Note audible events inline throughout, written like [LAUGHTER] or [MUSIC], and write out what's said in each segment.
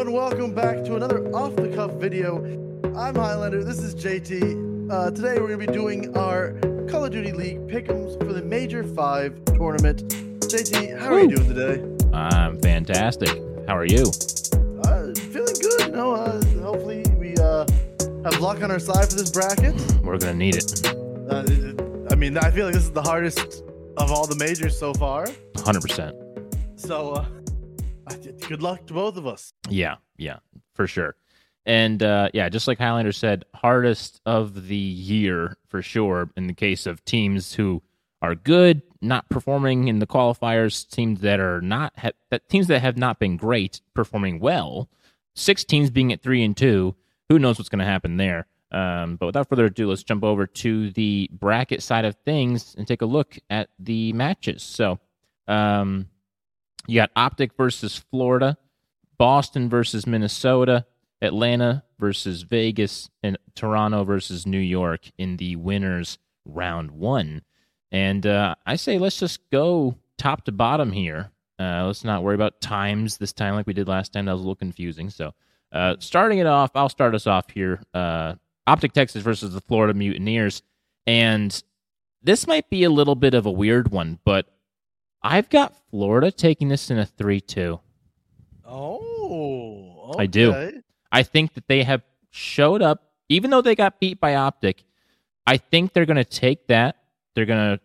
and welcome back to another off the cuff video. I'm Hylander, this is JT. Uh, today we're going to be doing our Call of Duty League pick'ems for the Major 5 tournament. JT, how are you doing today? I'm fantastic. How are you? Uh, feeling good, know. Uh, hopefully, we uh, have luck on our side for this bracket. We're gonna need it. Uh, I mean, I feel like this is the hardest of all the majors so far. 100%. So, uh, good luck to both of us. Yeah, yeah, for sure. And uh, yeah, just like Hylander said, hardest of the year for sure. In the case of teams who are good, not performing in the qualifiers, teams that are not ha- that teams that have not been great performing well. Six teams being at three and two. Who knows what's going to happen there? Um, but without further ado, let's jump over to the bracket side of things and take a look at the matches. So, um, you got Optic versus Florida, Boston versus Minnesota, Atlanta versus Vegas, and Toronto versus New York in the winners round one. And uh, I say let's just go top to bottom here. Uh, let's not worry about times this time like we did last time. That was a little confusing. So, uh, starting it off, I'll start us off here. Uh, Optic Texas versus the Florida Mutineers. And this might be a little bit of a weird one, but I've got Florida taking this in a 3 2. Oh, I do. I think that they have showed up, even though they got beat by Optic. I think they're going to take that. They're going to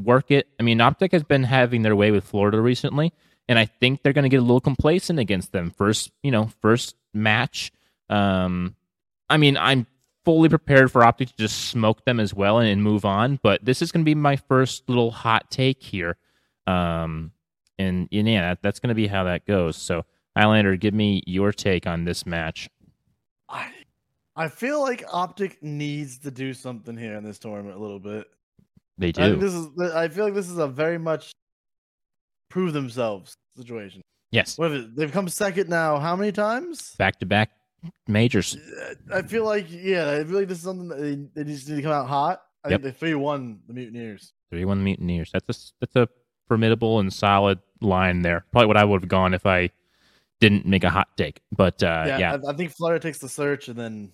work it. I mean, Optic has been having their way with Florida recently, and I think they're going to get a little complacent against them. First, you know, first match. Um, I mean, I'm fully prepared for Optic to just smoke them as well and, and move on, but this is going to be my first little hot take here. Um, and, and yeah, that, that's going to be how that goes. So, Hylander, give me your take on this match. I, I feel like Optic needs to do something here in this tournament a little bit. They I do. this is. I feel like this is a very much prove themselves situation. Yes. What it? They've come second now. How many times? Back to back majors. I feel like yeah. I feel like this is something that they, they just need to come out hot. I Yep. think they three one the Mutineers. 31 Mutineers. That's a, that's a formidable and solid line there. Probably what I would have gone if I didn't make a hot take. But uh, yeah, yeah, I, I think Florida takes the search and then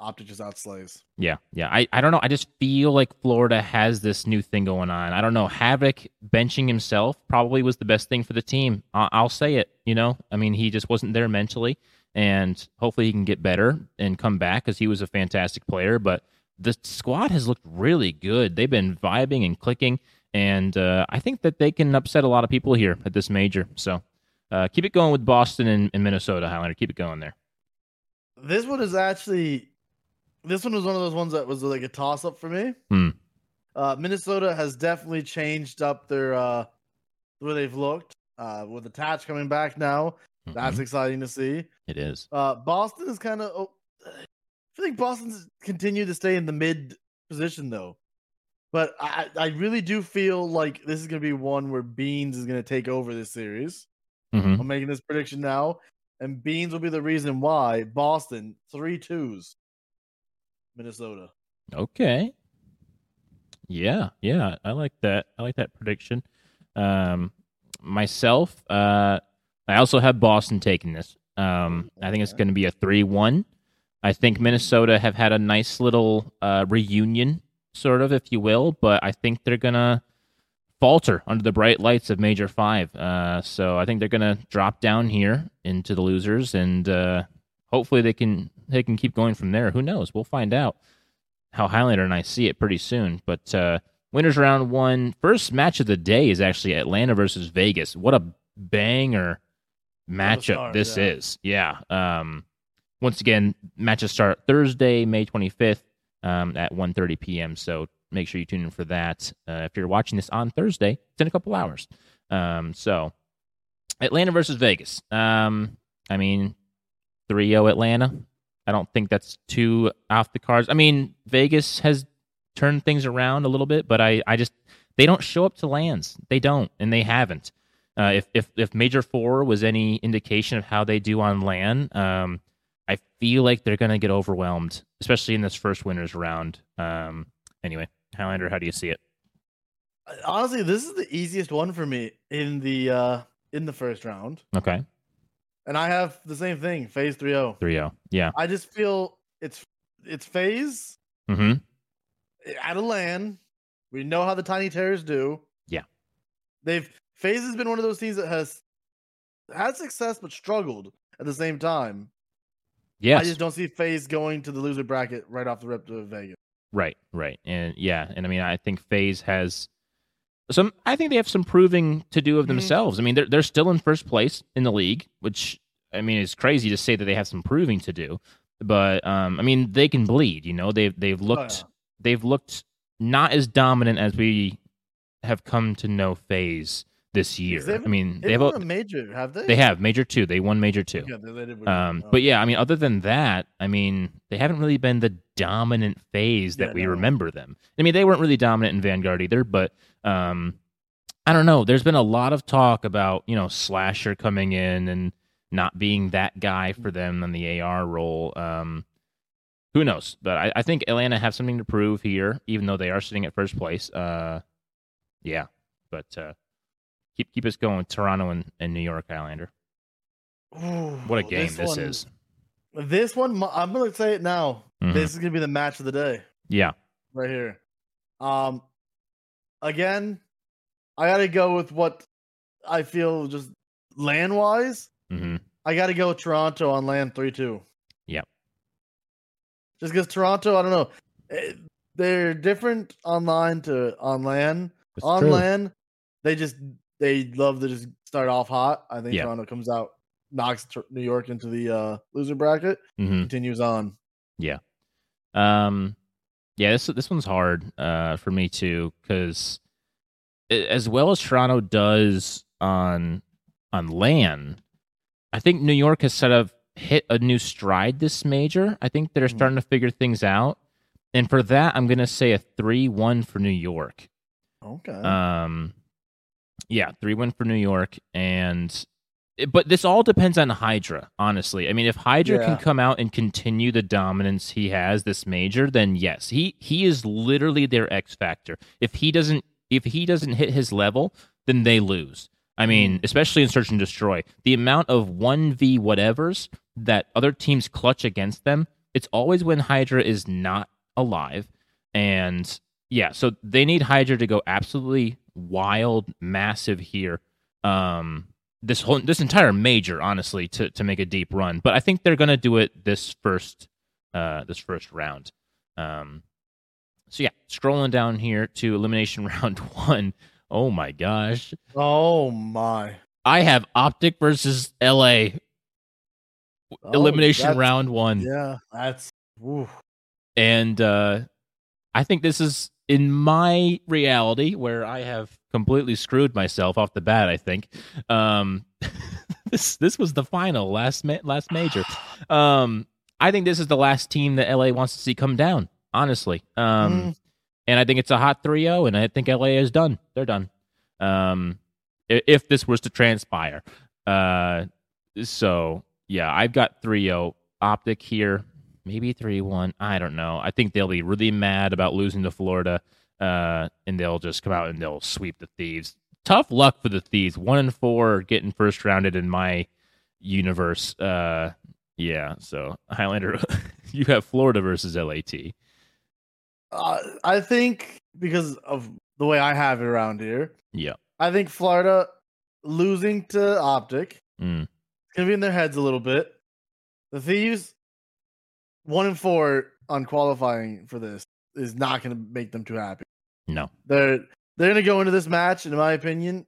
Optic just outslays. yeah, yeah. I, I don't know. I just feel like Florida has this new thing going on. I don't know. Havoc benching himself probably was the best thing for the team. I, I'll say it. You know, I mean, he just wasn't there mentally, and hopefully he can get better and come back because he was a fantastic player. But the squad has looked really good. They've been vibing and clicking, and uh, I think that they can upset a lot of people here at this major. So uh, keep it going with Boston and, and Minnesota, Hylander. Keep it going there. This one is actually, this one was one of those ones that was like a toss up for me. Hmm. Uh, Minnesota has definitely changed up their uh, the way they've looked. Uh, with attach coming back now, that's Mhm. exciting to see. It is. Uh, Boston is kind of. Oh, I feel like Boston's continued to stay in the mid position though, but I I really do feel like this is gonna be one where Beans is gonna take over this series. hmm I'm making this prediction now, and Beans will be the reason why Boston three twos, Minnesota. Okay. Yeah, yeah, I like that. I like that prediction. Um, myself, uh, I also have Boston taking this. Um, I think it's going to be a three-one. I think Minnesota have had a nice little uh, reunion, sort of, if you will, but I think they're gonna falter under the bright lights of Major Five. Uh, so I think they're gonna drop down here into the losers, and uh, hopefully they can they can keep going from there. Who knows? We'll find out how Hylander and I see it pretty soon. But uh, winners round one, first match of the day is actually Atlanta versus Vegas. What a banger matchup start, this yeah. is. Yeah. Um, once again, matches start Thursday, May 25th um, at 1.30 p.m. So make sure you tune in for that. Uh, if you're watching this on Thursday, it's in a couple hours. Um, so Atlanta versus Vegas. Um, I mean, 3-0 Atlanta. I don't think that's too off the cards. I mean, Vegas has turned things around a little bit, but I, I just they don't show up to lands. They don't, and they haven't. Uh, if if if Major Four was any indication of how they do on land, um, I feel like they're gonna get overwhelmed, especially in this first winners round. Um, anyway, Hylander, how do you see it? Honestly, this is the easiest one for me in the uh in the first round. Okay, And I have the same thing, FaZe 3-0. 3-0. Yeah. I just feel it's it's FaZe Mm-hmm. out of land. We know how the Tiny Terrors do. Yeah. They've FaZe has been one of those teams that has had success but struggled at the same time. Yes. I just don't see FaZe going to the loser bracket right off the rip to Vegas. Right, right. And yeah, and I mean I think FaZe has some I think they have some proving to do of Mhm. themselves. I mean, they're they're still in first place in the league, which I mean is crazy to say that they have some proving to do. But um I mean they can bleed, you know. They've they've looked yeah. they've looked not as dominant as we have come to know FaZe this year. they I mean, They they have a, major, have they? they have major 2. They won major 2. Yeah, they, they did. Um, Oh. but yeah, I mean, other than that, I mean, they haven't really been the dominant FaZe that Yeah, we no. remember them. I mean, they weren't really dominant in Vanguard either, but um, I don't know. There's been a lot of talk about you know Slasher coming in and not being that guy for them on the AR role. Um, who knows? But I, I think Atlanta have something to prove here, even though they are sitting at first place. Uh, yeah, but uh, keep keep us going, Toronto and, and New York Hylander. Ooh, What a game this, one- is. This one, I'm gonna say it now. Mhm. This is gonna be the match of the day Yeah. right here. Um, again, I gotta go with what I feel just land wise. hmm I gotta go with Toronto on land three two. Yep. Just because Toronto, I don't know, eh, they're different online to on land. It's on true. land, they just they love to just start off hot. I think Yeah. Toronto comes out, knocks New York into the uh, loser bracket, hmm continues on. Yeah. Um, yeah, this this one's hard uh, for me too because as well as Toronto does on on land, I think New York has sort of hit a new stride this major. I think they're Mhm. starting to figure things out, and for that, I'm gonna say a three one for New York. Okay. Um, yeah, three one for New York, and but this all depends on Hydra. Honestly, I mean, if Hydra Yeah. can come out and continue the dominance he has this major, then yes, he he is literally their X factor. If he doesn't, if he doesn't hit his level, then they lose. I mean, mm. especially in Search and Destroy, the amount of one v whatevers that other teams clutch against them, it's always when Hydra is not alive, and yeah, so they need Hydra to go absolutely wild, massive here. Um, this whole this entire major, honestly, to to make a deep run. But I think they're gonna do it this first uh this first round. Um, so yeah, scrolling down here to elimination [LAUGHS] round one. Oh my gosh, oh my. I have Optic versus LA Oh, elimination round one. Yeah, that's. and uh, I think this is in my reality where I have completely screwed myself off the bat. I think um, [LAUGHS] this this was the final last ma- last major. [SIGHS] Um, I think this is the last team that LA wants to see come down. Honestly, um, Mm. and I think it's a hot 3-0, and I think LA is done. They're done. Um, if this was to transpire, uh, so yeah, I've got 3-0 optic here maybe 3 1. I don't know. I think they'll be really mad about losing to Florida, uh, and they'll just come out and they'll sweep the Thieves. Tough luck for the Thieves. 1 and 4 getting first rounded in my universe. Uh, yeah, so Hylander, [LAUGHS] you have Florida versus LAT. Uh, I think because of the way I have it around here, Yeah. I think Florida losing to Optic Mm. it's gonna be in their heads a little bit. The Thieves, one and four on qualifying for this, is not gonna make them too happy. No. They're they're gonna go into this match, in my opinion,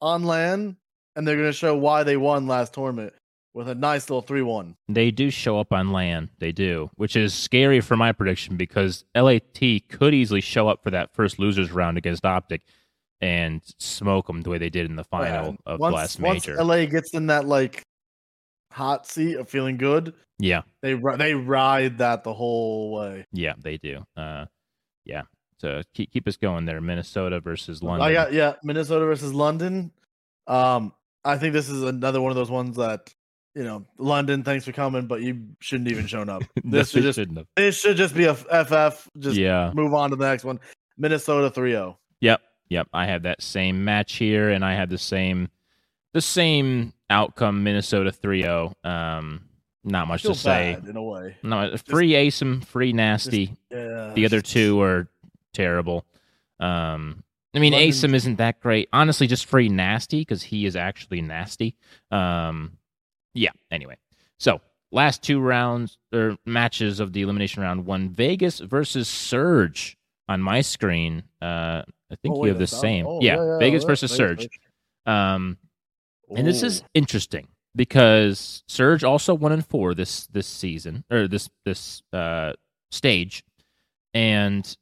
on land, and they're gonna show why they won last tournament with a nice little three-one. They do show up on land. They do, which is scary for my prediction because LAT could easily show up for that first losers round against Optic and smoke them the way they did in the final of once, last once major. LA gets in that like hot seat of feeling good, yeah, they they ride that the whole way. yeah, they do. Uh, yeah. So keep keep us going there. Minnesota versus London. I got yeah, Minnesota versus London. Um, I think this is another one of those ones that you know, London. Thanks for coming, but you shouldn't even shown up. [LAUGHS] No, This should just shouldn't have. this should just be a FF. Just yeah. move on to the next one. Minnesota oh. 3-0. Yep. Yep. I have that same match here, and I have the same the same outcome Minnesota 3-0. Um, not much to say. in a way. No, free Asim, free nasty. Yeah. the other just- two are terrible. Um, I mean, London- Asim isn't that great. Honestly, just free nasty because he is actually nasty. Um, yeah. Anyway, so last two rounds or matches of the elimination round one: Vegas versus Surge on my screen. Uh, I think Oh, you have the same. Oh, yeah, Vegas yeah, versus Vegas, Surge. Vegas. Um, and this is interesting because Surge also one and four this this season or this this uh, stage, and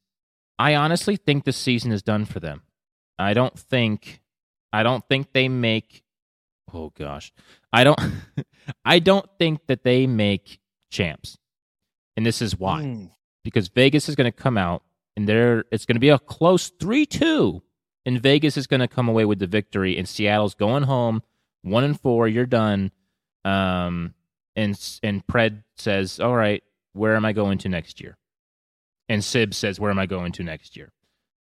I honestly think this season is done for them. I don't think I don't think they make. Oh gosh, I don't. [LAUGHS] I don't think that they make champs, and this is why Mm. because Vegas is going to come out and there it's going to be a close 3-2 and Vegas is going to come away with the victory and Seattle's going home 1 and 4 you're done um and and Pred says all right where am I going to next year and Sib says where am I going to next year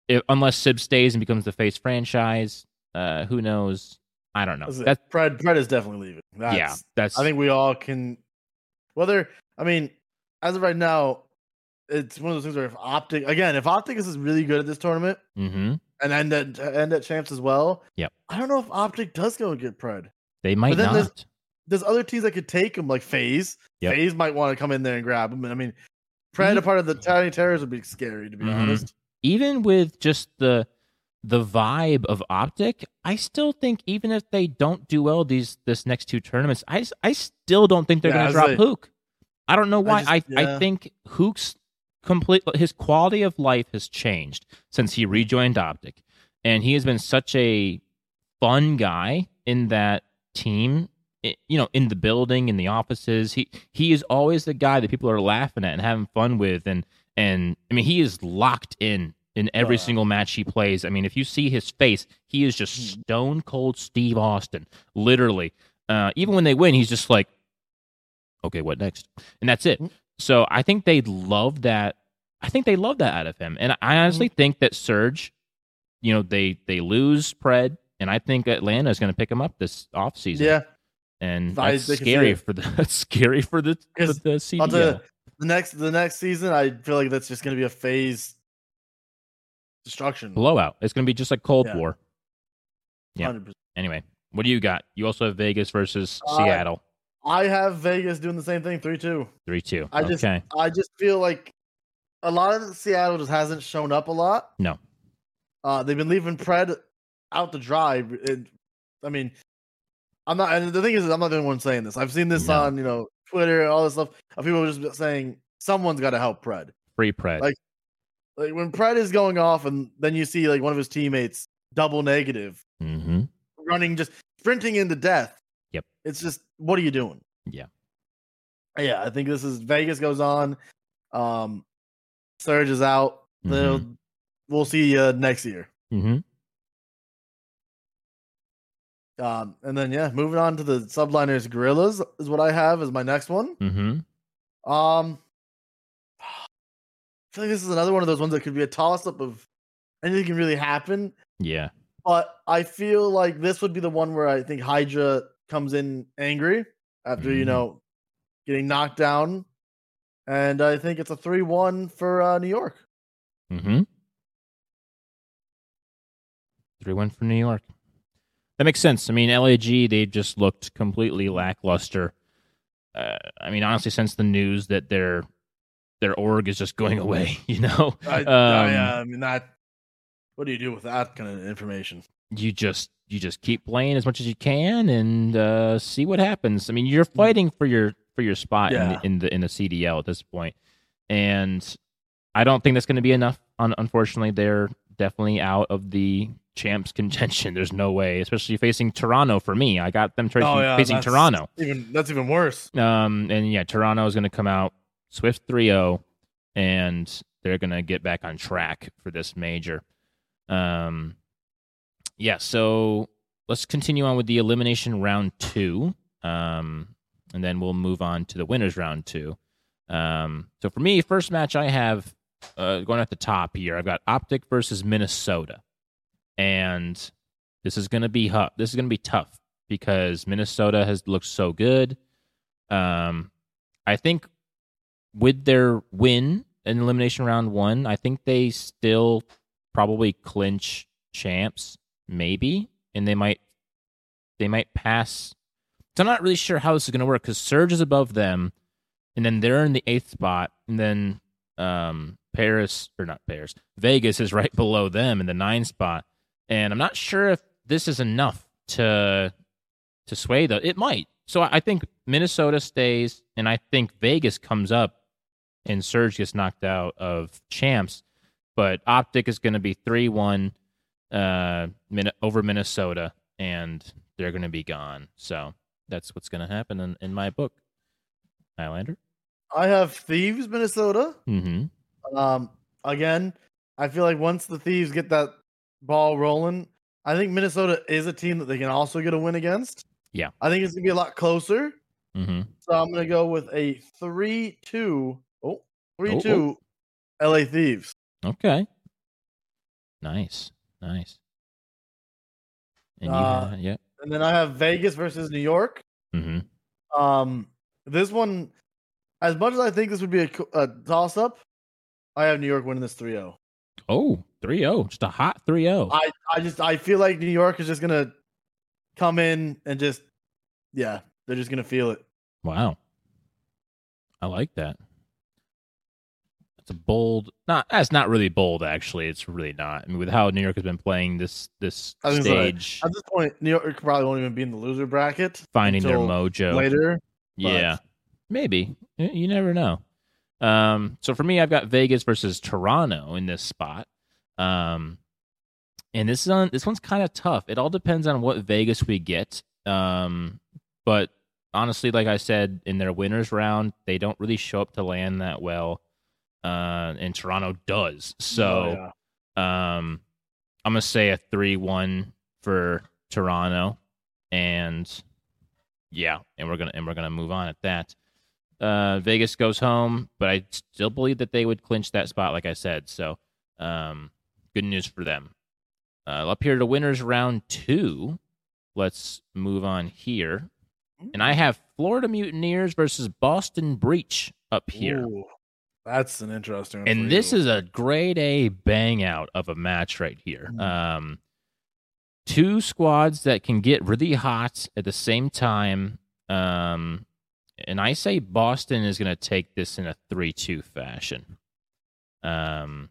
if, unless Sib stays and becomes the face franchise uh who knows I don't know That's Pred. Fred is definitely leaving. That's, yeah that's I think we all can. Whether I mean, as of right now, it's one of those things where if Optic again, if Optic is really good at this tournament mhm and end at end at champs as well, Yep. I don't know if Optic does go and get Pred. they might then there's- not There's other teams that could take him, like FaZe. Yep. FaZe might want to come in there and grab him. And I mean, Pred, a part of the Tiny Terrors would be scary to be Mhm. honest. even with just the the vibe of optic i still think even if they don't do well these this next two tournaments I I still don't think they're Yeah, going to drop like- hook i don't know why just- i I, think hook's complete his quality of life has changed since he rejoined optic. And he has been such a fun guy in that team you know in the building in the offices. He he is always the guy that people are laughing at and having fun with. And and i mean he is locked in in every single match he plays. I mean if you see his face he is just Hmm. stone cold steve austin literally. Uh even when they win he's just like okay what next? And that's it. Hmm. So i think they love that i think they love that out of him and i honestly think that surge you know they they lose pred and i think atlanta is going to pick him up this offseason Yeah. and that's scary for the [LAUGHS] that's scary for the for the I'll CDL. tell you, the next the next season, I feel like that's just going to be a FaZe destruction. blowout. It's going to be just like Cold Yeah. War. yeah. 100%. Anyway, what do you got? You also have Vegas versus Uh, Seattle, I have Vegas doing the same thing, three two. three two. I just Okay, I just feel like a lot of Seattle just hasn't shown up a lot. No. Uh, they've been leaving Pred out to dry. It, I mean, I'm not. And the thing is, I'm not the only one saying this. I've seen this No. on you know Twitter and all this stuff of people just saying someone's got to help Pred. free Pred. like- Like when Pred is going off, and then you see like one of his teammates double negative, mm-hmm. running just sprinting into death. Yep. It's just what are you doing? Yeah. Yeah, I think this is Vegas goes on. Um Surge is out. They'll we'll see uh next year. Mm-hmm. Um and then yeah, moving on to the subliners Guerrillas is what I have as my next one. Mm-hmm. Um I feel like this is another one of those ones that could be a toss up of anything can really happen. Yeah. But I feel like this would be the one where I think Hydra comes in angry after, you Mhm. know, getting knocked down. And I think it's a 3 1 for uh, New York. Mm-hmm. Three one for New York. That makes sense. I mean, LAG they just looked completely lackluster. Uh, I mean, honestly, since the news that their their org is just going [LAUGHS] away, you know, I, Um, I, uh, I mean, that. What do you do with that kind of information? you just you just keep playing as much as you can and uh, see what happens. I mean, you're fighting for your for your spot in, Mm. Yeah. the, in the in the CDL at this point, and I don't think that's going to be enough. Un- unfortunately, they're definitely out of the champs [LAUGHS] contention. There's no way, especially facing Toronto. For me, I got them facing, facing Oh, that's Toronto. Even that's even worse. Um, and yeah, Toronto is going to come out swift 3-0, and they're going to get back on track for this major. Um, yeah. So let's continue on with the elimination round two. Um, and then we'll move on to the winners round two. Um, so for me, first match I have uh, going at the top here, I've got Optic versus Minnesota, and this is going to be hu- This is going to be tough because Minnesota has looked so good. Um, I think with their win in elimination round one, I think they still probably clinch champs, maybe, and they might they might pass. So I'm not really sure how this is going to work because Surge is above them, and then they're in the eighth spot, and then um, Paris or not Paris, Vegas is right [LAUGHS] below them in the nine spot, and I'm not sure if this is enough to to sway though. It might. So I think Minnesota stays, and I think Vegas comes up, and Surge gets knocked out of champs. But Optic is going to be three one uh, over Minnesota, and they're going to be gone. So that's what's going to happen in, in my book. Hylander. I have Thieves, Minnesota. Mm-hmm. Um, again, I feel like once the Thieves get that ball rolling, I think Minnesota is a team that they can also get a win against. Yeah. I think it's going to be a lot closer. Mm-hmm. So I'm going to go with a 3 2. Oh, 3 2 LA Thieves. Okay. Nice. Nice. And Uh, yeah. And then I have Vegas versus New York. Mm-hmm. Um, this one, as much as I think this would be a, a toss up, I have New York winning this 3 0. Oh, 3-0. Just a hot oh. 3-0. I, I just I feel like New York is just gonna come in and just yeah, they're just gonna feel it. Wow. I like that. It's a bold not that's not really bold actually. It's really not. I mean with how New York has been playing this this stage At this point, New York probably won't even be in the loser bracket finding their mojo. later. Yeah. Maybe. You never know. Um, so for me, I've got Vegas versus Toronto in this spot. Um, and this is on this one's kind of tough. It all depends on what Vegas we get. Um, but honestly, like I said, in their winners round, they don't really show up to land that well. Uh, and Toronto does. So Oh, yeah. um, I'm gonna say a three-one for Toronto, and yeah, and we're gonna and we're gonna move on at that. Uh, Vegas goes home, but I still believe that they would clinch that spot, like I said. So, um, good news for them. Uh, up here to winners round two. Let's move on here, and I have Florida Mutineers versus Boston Breach up here. Ooh, that's an interesting. And this is a grade A bang out of a match right here. Mhm. Um, two squads that can get really hot at the same time. Um, and I say Boston is going to take this in a 3 2 fashion. Um,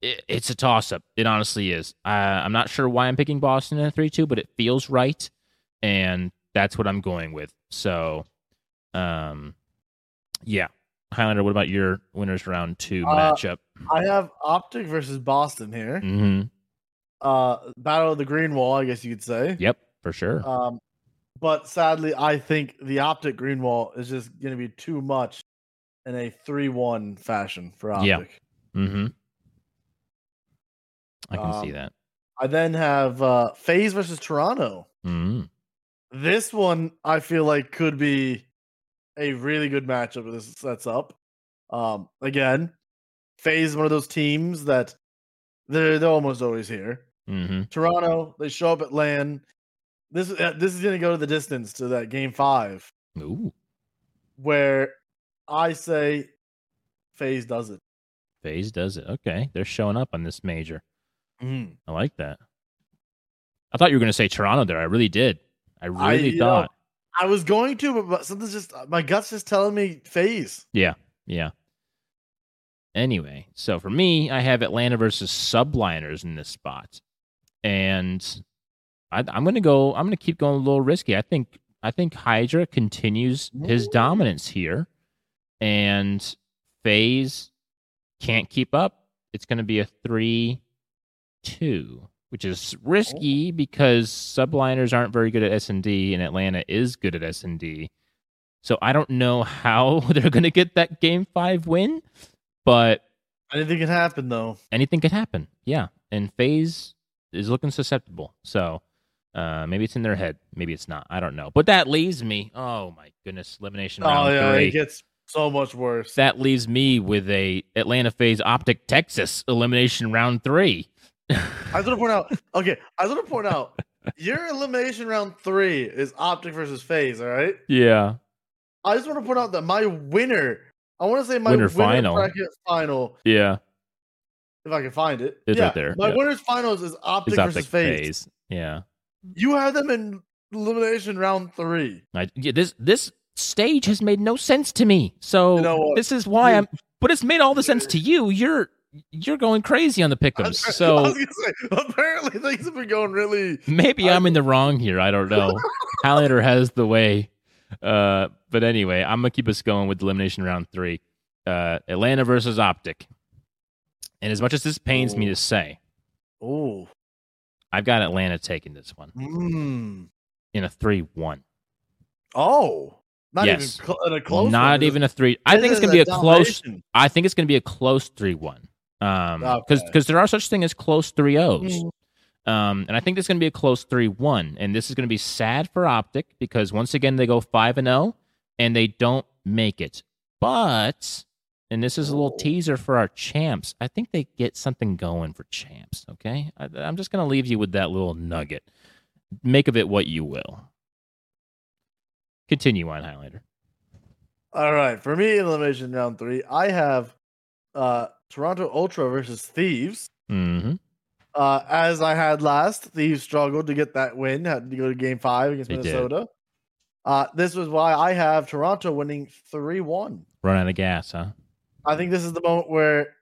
it, it's a toss up. It honestly is. Uh, I'm not sure why I'm picking Boston in a 3 2, but it feels right. And that's what I'm going with. So, um, yeah. Hylander, what about your winners round two Uh, matchup? I have Optic versus Boston here. hmm Uh, Battle of the Green Wall, I guess you could say. Yep, for sure. Um, but sadly, I think the Optic Green Wall is just going to be too much in a three-one fashion for Optic. Yeah. hmm I can see um, that. I then have uh, FaZe versus Toronto. hmm This one I feel like could be a really good matchup this sets up. Um, again, FaZe is one of those teams that they're they're almost always here. hmm Toronto, they show up at LAN. This uh, this is going to go to the distance to that game five Ooh, where I say FaZe does it. FaZe does it. Okay, they're showing up on this major. Mhm. I like that. I thought you were going to say Toronto there. I really did. I I- really know, thought. I was going to, but, something's just my gut's just telling me FaZe. Yeah. Yeah. Anyway, so for me, I have Atlanta versus Subliners in this spot, and I, I'm going to go. I'm going to keep going a little risky. I think. I think Hydra continues his dominance here, and FaZe can't keep up. It's going to be a three-two, which is risky because Subliners aren't very good at S and D, and Atlanta is good at S and D. So I don't know how [LAUGHS] they're going to get that game five win, but Anything can happen though. anything could happen. Yeah. And FaZe is looking susceptible. So uh, maybe it's in their head. Maybe it's not. I don't know. But that leaves me. Oh, my goodness. Elimination Oh round yeah, three. it gets so much worse. that leaves me with a Atlanta FaZe Optic Texas elimination round three. I just want to point out. Okay, I just want to point out your elimination round three is Optic versus FaZe. All right. yeah. I just want to point out that my winner. I want to say my Winner winner, final. bracket final. Yeah. If I can find it, It's yeah, right there, My yeah. winner's finals is Optic It's versus FaZe. FaZe. Yeah. You have them in elimination round three. I, yeah, this this stage has made no sense to me. So You know this is why You- I'm. But it's made all the sense to you. You're you're going crazy on the pickums. [LAUGHS] So say, apparently things have been going really. maybe I- I'm in the [LAUGHS] wrong here. I don't know. Hylander has the way. Uh, but anyway, I'm gonna keep us going with elimination round three. Uh, Atlanta versus Optic. And as much as this pains me to say, Oh, I've got Atlanta taking this one mm. in a three-one. oh, not Yes. even cl- a close. Not one. even a three. I This think it's gonna be a close. domination. I think it's going to be a close three-one. Um, because Okay. there are such thing as close three O's. Mm. Um, and I think it's going to be a close three-one. And this is going to be sad for Optic because once again they go five and zero and they don't make it. But and this is a little Oh. teaser for our champs. I think they get something going for champs. Okay, I, I'm just going to leave you with that little nugget. Make of it what you will. Continue on, Hylander. All right, for me, elimination round three, I have uh Toronto Ultra versus Thieves. Mm-hmm. Uh, as I had last, Thieves struggled to get that win, had to go to game five against They. Minnesota. Uh, this was why I have Toronto winning 3 1. Run out of gas, huh? I think this is the moment where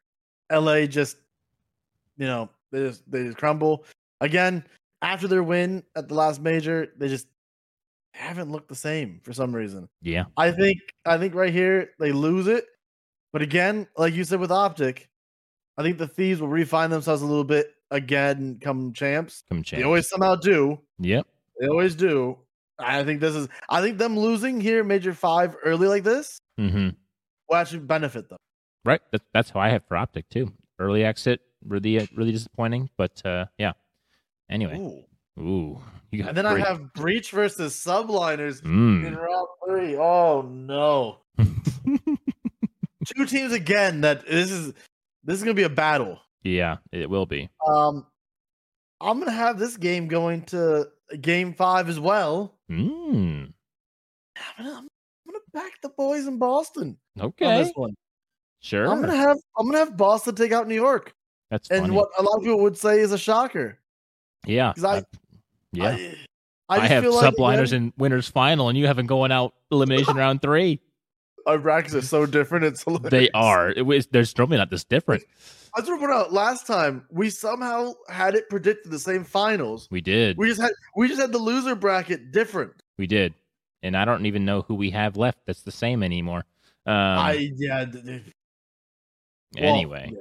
LA just, you know, they just, they just crumble. Again, after their win at the last major, they just haven't looked the same for some reason. Yeah. I think I think right here they lose it. But again, like you said with Optic, I think the Thieves will refine themselves a little bit again come champs. Come champs. They always somehow do. Yep. They always do. I think this is I think them losing here major five early like this Mm-hmm. will actually benefit them. Right. That, that's how I have for Optic too. Early exit, really, really disappointing. But uh, yeah. Anyway. Ooh. Ooh. You got And then I have Breach versus Subliners in Mm. round three. Oh no. [LAUGHS] Two teams again that this is this is gonna be a battle. yeah, it will be. Um, I'm gonna have this game going to game five as well. Mm. I'm gonna, I'm gonna back the boys in Boston on Okay. this one. Sure. I'm gonna have I'm gonna have Boston take out New York, That's and funny. what a lot of people would say is a shocker. yeah. I- I- yeah. I, I, have feel like, subliners in winners final, and you haven't going out elimination [LAUGHS] round three. Our brackets are so different. It's They are. It was. There's normally not this different. I just want to point out last time we somehow had it predicted the same finals. We did. We just had we just had the loser bracket different. We did. And I don't even know who we have left that's the same anymore. Um, I yeah. th- well, anyway,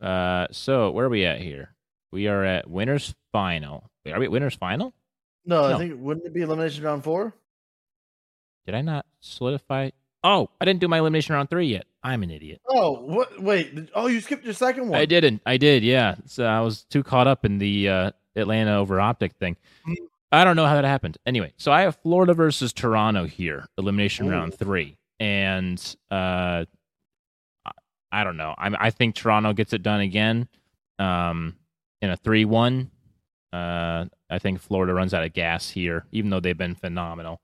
yeah. uh, so where are we at here? We are at winners final. Wait, are we at winners final? No, No. I think wouldn't it be elimination round four? Did I not solidify? Oh, I didn't do my elimination round three yet. I'm an idiot. Oh, what? Wait. Oh, you skipped your second one. I didn't. I did. Yeah. So I was too caught up in the uh, Atlanta over optic thing. Mm. I don't know how that happened. Anyway, so I have Florida versus Toronto here, elimination round three, and uh, I- I don't know. I I think Toronto gets it done again, um, in a three-one. Uh, I think Florida runs out of gas here, even though they've been phenomenal.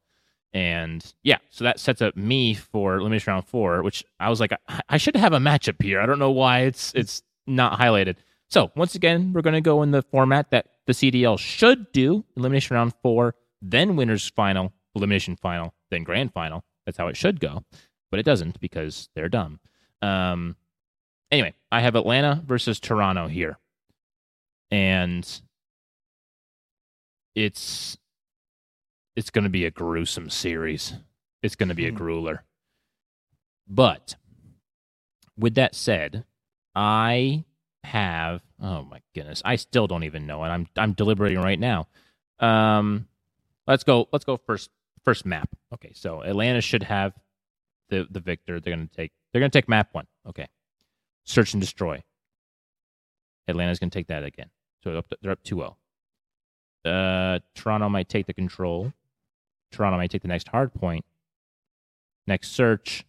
And yeah, so that sets up me for elimination round four, which I was like, I, I should have a matchup here. I don't know why it's it's not highlighted. So once again, we're going to go in the format that the CDL should do: elimination round four, then winners final, elimination final, then grand final. That's how it should go, but it doesn't because they're dumb. Um, anyway, I have Atlanta versus Toronto here, and it's it's going to be a gruesome series. It's going to be a Hmm. grueler. But with that said, I have oh my goodness, I still don't even know, and I'm I'm deliberating right now. Um, let's go. Let's go first. First map. Okay, so Atlanta should have the the victor. They're gonna take. They're gonna take map one. Okay, search and destroy. Atlanta's gonna take that again. So up to, they're up 2-0. Uh, Toronto might take the control. Toronto might take the next hard point. Next search.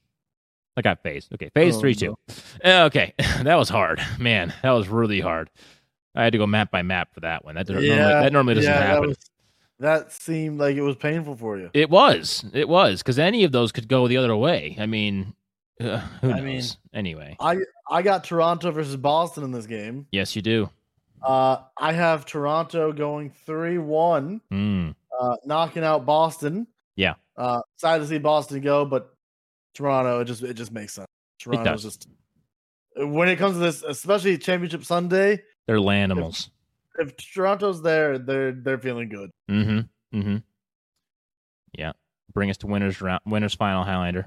I got FaZe. Okay, FaZe Oh, three two. two. Okay, [LAUGHS] that was hard, man. That was really hard. I had to go map by map for that one. That, Yeah, normally, that normally doesn't yeah, happen. That, was, that seemed like it was painful for you. It was. It was because any of those could go the other way. I mean, uh, who I knows? mean- anyway, I I got Toronto versus Boston in this game. yes, you do. Uh, I have Toronto going three one, Mm. Uh, knocking out Boston. Yeah. Uh, sad to see Boston go, but Toronto it just it just makes sense. Toronto's just when it comes to this, especially Championship Sunday. They're land animals. If Toronto's there, they're they're feeling good. Mm-hmm. Mm-hmm. Yeah. Bring us to winners round, winners final, Hylander.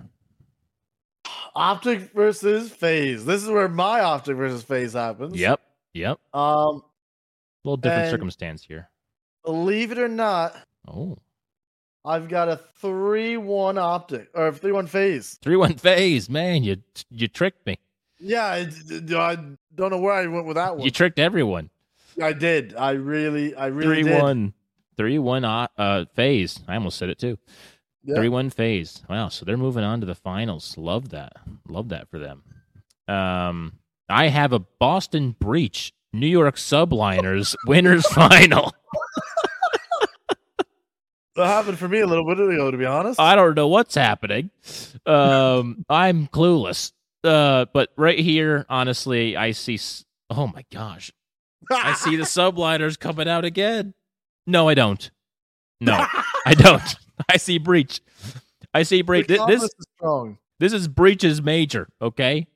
Optic versus FaZe. This is where my optic versus FaZe happens. Yep. Yep. Um, A little different circumstance here. believe it or not, Oh. I've got a three-one optic or three-one FaZe. Three one FaZe, man. You you tricked me. Yeah, I, I don't know where I went with that one. You tricked everyone. I did. I really, I really Three did. one. Three one uh, uh FaZe. I almost said it too. Yep. Three one FaZe. Wow. So they're moving on to the finals. Love that. Love that for them. Um, I have a Boston Breach New York Subliners [LAUGHS] winners final. [LAUGHS] That happened for me a little bit ago, to be honest. I don't know what's happening. Um, [LAUGHS] I'm clueless. Uh, but right here, honestly, I see. s- Oh my gosh, I see the [LAUGHS] subliners coming out again. No, I don't. No, [LAUGHS] I don't. I see breach. I see breach. Th- Thomas This is strong. this is breach's major. Okay,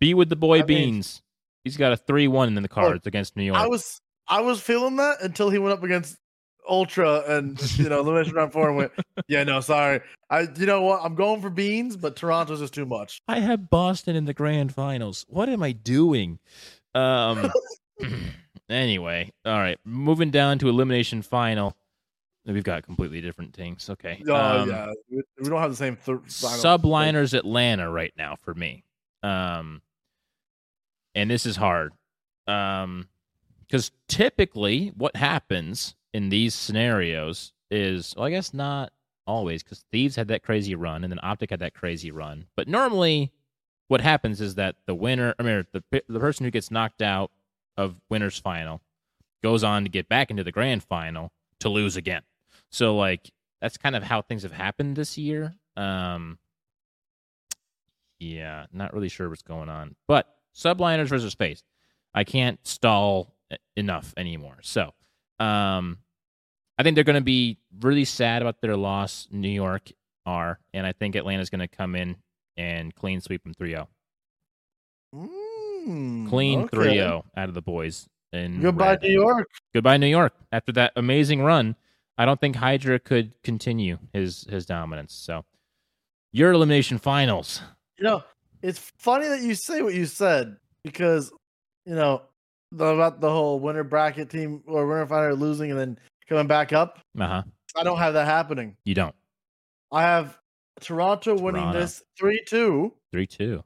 be with the boy I mean- Beans. He's got a three-one in the cards against New York. I was, I was feeling that until he went up against Ultra and you know elimination round four and went, yeah, no, sorry. I, you know what? I'm going for beans, but Toronto's just too much. I have Boston in the grand finals. What am I doing? Um [LAUGHS] anyway, all right. Moving down to elimination final. We've got completely different things. Okay. Oh Um, yeah, we, we don't have the same. Th- final- Subliners Atlanta right now for me. Um and this is hard. Um cuz typically what happens in these scenarios is well, I guess not always cuz Thieves had that crazy run and then Optic had that crazy run. But normally what happens is that the winner, I mean the the person who gets knocked out of winners final goes on to get back into the grand final to lose again. So like that's kind of how things have happened this year. Um yeah, not really sure what's going on. But subliners versus space. I can't stall e- enough anymore. So, um I think they're going to be really sad about their loss. New York are, and I think Atlanta's going to come in and clean sweep them 3-0. Mm, Clean okay. 3-0 out of the boys. In Goodbye, red. New York. Goodbye, New York. After that amazing run, I don't think Hydra could continue his his dominance. So, your elimination finals. You know, it's funny that you say what you said because you know about the whole winner bracket team or winner final losing and then coming back up. Uh huh. I don't have that happening. You don't. I have Toronto, winning Toronto. this three two, Three two.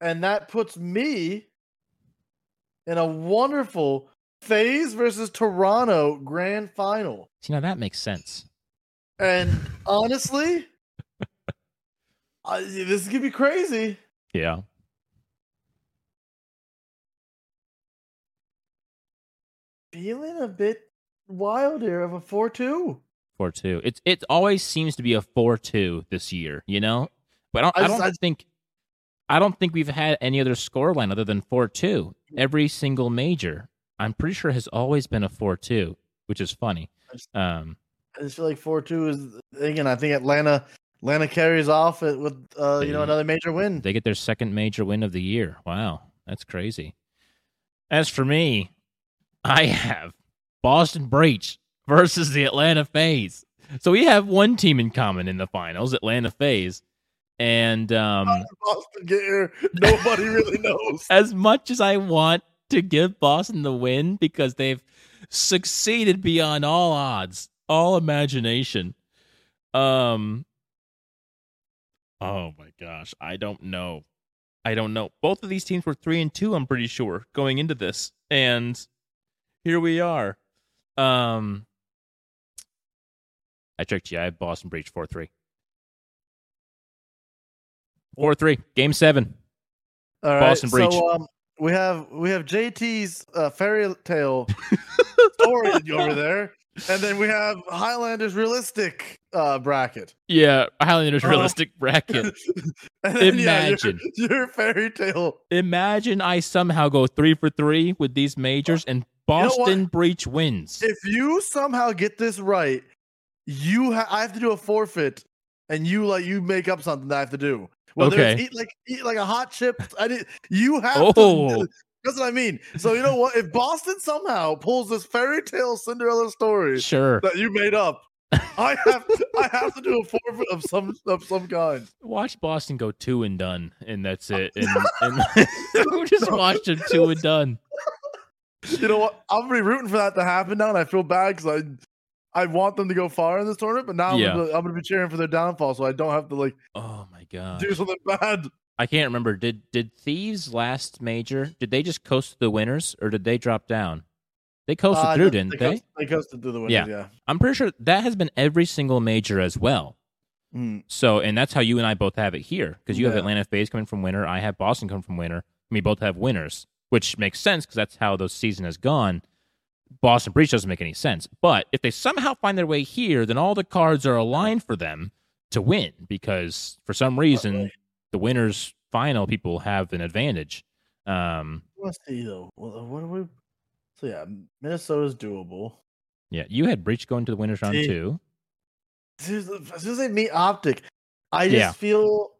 and that puts me in a wonderful FaZe versus Toronto grand final. See now that makes sense. And [LAUGHS] honestly, I, this is gonna be crazy. Yeah. Feeling a bit wild here of a four two. Four two. It's it always seems to be a four two this year. You know, but I don't. I I, don't think. I don't think we've had any other scoreline other than four two. Every single major, I'm pretty sure, has always been a four two, which is funny. I Um, I just feel like four two is again. I think Atlanta Atlanta carries off it with uh, you know another major win. They get their second major win of the year. Wow, that's crazy. As for me, I have Boston Breach versus the Atlanta FaZe. So we have one team in common in the finals, Atlanta FaZe. And um, Boston get here. Nobody really [LAUGHS] knows. as much as I want to give Boston the win because they've succeeded beyond all odds, all imagination. Um Oh my gosh, I don't know. I don't know. Both of these teams were 3 and 2, I'm pretty sure, going into this. And here we are. Um I tricked you. I have Boston Breach 4-3. 4-3. Game 7. All right, Boston Breach. So um, we have we have JT's uh, fairy tale [LAUGHS] story over there, and then we have Hylander's realistic uh, bracket. Yeah, Hylander's Oh. realistic [LAUGHS] bracket. Then, Imagine. yeah, your, your fairy tale. Imagine I somehow go three for three with these majors and know what? Boston Breach wins. If you somehow get this right, you ha- I have to do a forfeit, and you like you make up something that I have to do. Whether it's Okay. eat like eat like a hot chip. I did. You have Oh. to. That's what I mean. So you know what? If Boston somehow pulls this fairy tale Cinderella story Sure. that you made up, I have I have to do a forfeit of some of some kind. Watch Boston go two and done, and that's it. And, [LAUGHS] and [LAUGHS] just watch them two and done. You know what? I'm gonna be rooting for that to happen now, and I feel bad because I I want them to go far in this tournament, but now Yeah. I'm, gonna, I'm gonna be cheering for their downfall, so I don't have to like Oh my god. do something bad. I can't remember. Did did Thieves last major? Did they just coast the winners, or did they drop down? They coasted Uh, through, they- didn't they? they? coast- They coasted through the winners, Yeah. yeah. I'm pretty sure that has been every single major as well. Mm. So, and that's how you and I both have it here because you have Yeah. Atlanta FaZe coming from winner. I have Boston coming from winner. We both have winners, which makes sense because that's how the season has gone. Boston Breach doesn't make any sense. But if they somehow find their way here, then all the cards are aligned for them to win because for some reason the winners final people have an advantage. Um, Let's see though. What are we? So yeah, Minnesota's doable. yeah, you had Breach going to the winners round too. As soon as, as soon as they meet Optic, I just Yeah. feel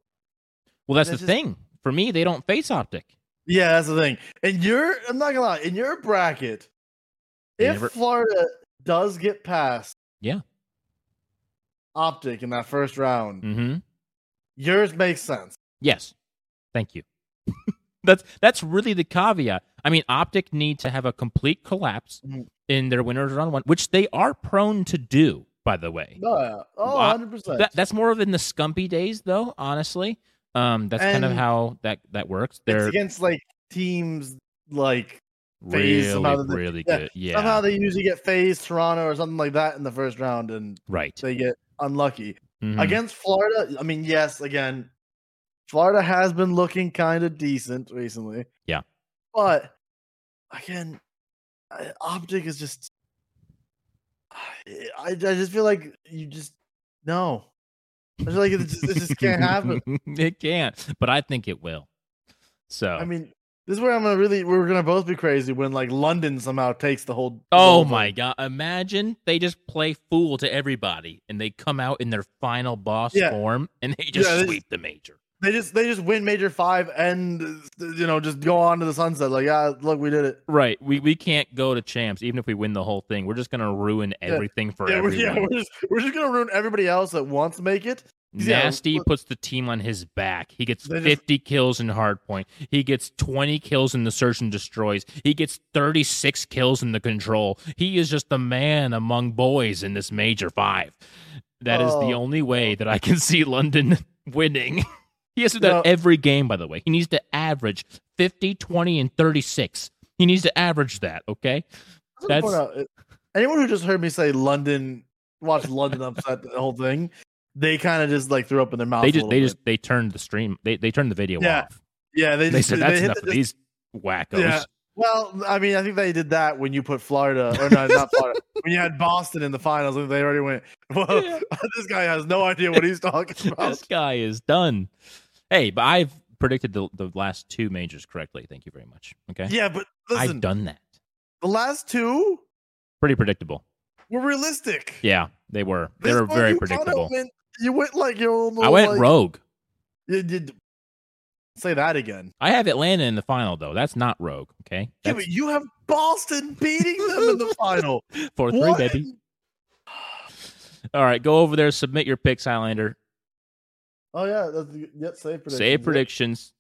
Well, that's That's the just- thing. For me, they don't face Optic. yeah, that's the thing. And you're I'm not gonna lie, in your bracket, They if never- Florida does get past Yeah. Optic in that first round, Mm-hmm. yours makes sense. Yes. Thank you. [LAUGHS] that's that's really the caveat. I mean, Optic need to have a complete collapse Mhm. in their winners round one, which they are prone to do, by the way. Oh yeah. Oh, 100 percent. That, that's more of in the Scumpy days, though. Honestly, um, that's kind of how that that works. It's They're against like teams like FaZe really, somehow they- really yeah, good. Yeah, somehow they usually get FaZe Toronto or something like that in the first round and right. they get unlucky. Mhm. Against Florida, I mean, yes, again, Florida has been looking kind of decent recently. Yeah. But again, I- Optic is just I, I just feel like you just no. I feel like it just, it just can't happen. [LAUGHS] it can't, but I think it will. So, I mean, this is where I'm gonna really we're gonna both be crazy when like London somehow takes the whole. Oh whole my thing. god! Imagine they just play fool to everybody, and they come out in their final boss Yeah. form, and they just Yeah, they- sweep the major. They just they just win major five and you know just go on to the sunset. Like yeah, look, we did it. Right? We we can't go to champs even if we win the whole thing. We're just gonna ruin everything for Yeah, we're, everyone. yeah, we're just we're just gonna ruin everybody else that wants to make it. yeah, Nasty look- puts the team on his back. He gets They just- 50 kills in hardpoint. He gets 20 kills in the search and destroys. He gets 36 kills in the control. He is just the man among boys in this major five. That is the Oh. only way that I can see London [LAUGHS] winning. He has to do that No. every game, by the way. He needs to average 50, 20, and 36. He needs to average that, okay? I just wanna point That's- anyone who just heard me say London, watch London upset the whole thing. They kind of just like threw up in their mouth. They just they bit. just they turned the stream. They they turned the video Yeah. off. yeah they, They said that's hit enough of these wackos. Yeah. Well, I mean, I think they did that when you put Florida or no, not Florida. when you had Boston in the finals, and they already went. Well, Yeah. [LAUGHS] this guy has no idea what he's talking [LAUGHS] about. this guy is done. Hey, but I've predicted the, the last two majors correctly. Thank you very much. Okay. Yeah, but listen, I've done that. the last two Pretty predictable. were realistic. Yeah, they were. They This were very predictable. Went, you went like your. I went like, rogue. You, you, say that again. I have Atlanta in the final though. That's not rogue. Okay. Yeah, but you have Boston beating them in the [LAUGHS] final. four three, What? baby. All right, go over there. Submit your picks, Hylander. Oh yeah, that's the- yeah. Save predictions. Save predictions.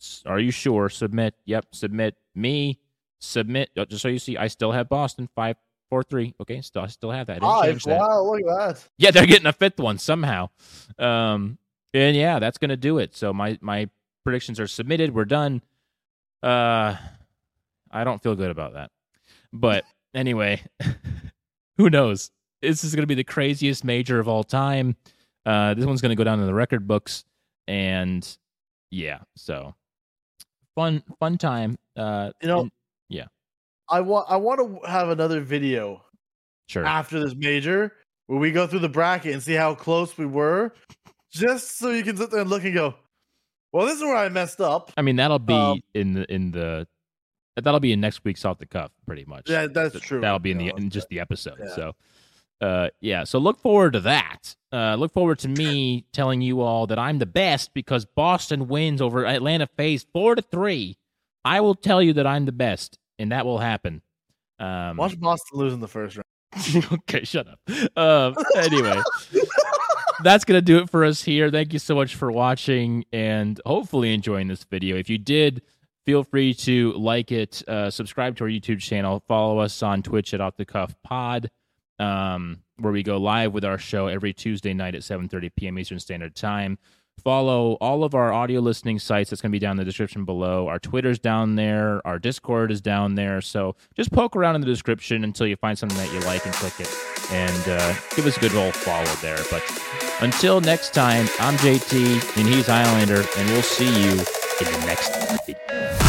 S- Are you sure? Submit. Yep. Submit me. Submit. uh, Just so you see, I still have Boston five four three. Okay, still I still have that. I Five. change that. Wow, look at that. Yeah, they're getting a fifth one somehow. Um, and yeah, that's gonna do it. So my my predictions are submitted. We're done. Uh, I don't feel good about that, but [LAUGHS] anyway, [LAUGHS] who knows? This is gonna be the craziest major of all time. Uh, this one's gonna go down in the record books, and yeah, so fun fun time. Uh, You know, and- yeah. I want I want to have another video sure. after this major where we go through the bracket and see how close we were, just so you can sit there and look and go, "Well, this is where I messed up." I mean, that'll be Um, in the in the that'll be in next week's off the cuff, pretty much. Yeah, that's Th- true. That'll be in the in just the episode. yeah. So, uh, yeah. So look forward to that. Uh, look forward to me telling you all that I'm the best because Boston wins over Atlanta FaZe four to three. I will tell you that I'm the best, and that will happen. Um, Watch Boston lose in the first round. [LAUGHS] okay, shut up. Um, anyway, [LAUGHS] that's gonna do it for us here. Thank you so much for watching and hopefully enjoying this video. If you did, feel free to like it, uh, subscribe to our YouTube channel, follow us on Twitch at Off the Cuff Pod, um, where we go live with our show every Tuesday night at 7:30 p.m. Eastern Standard Time. Follow all of our audio listening sites. That's going to be down in the description below. Our Twitter's down there. Our Discord is down there. So just poke around in the description until you find something that you like and click it. And uh, give us a good old follow there. But until next time, I'm JT and he's Hylander, and we'll see you in the next video.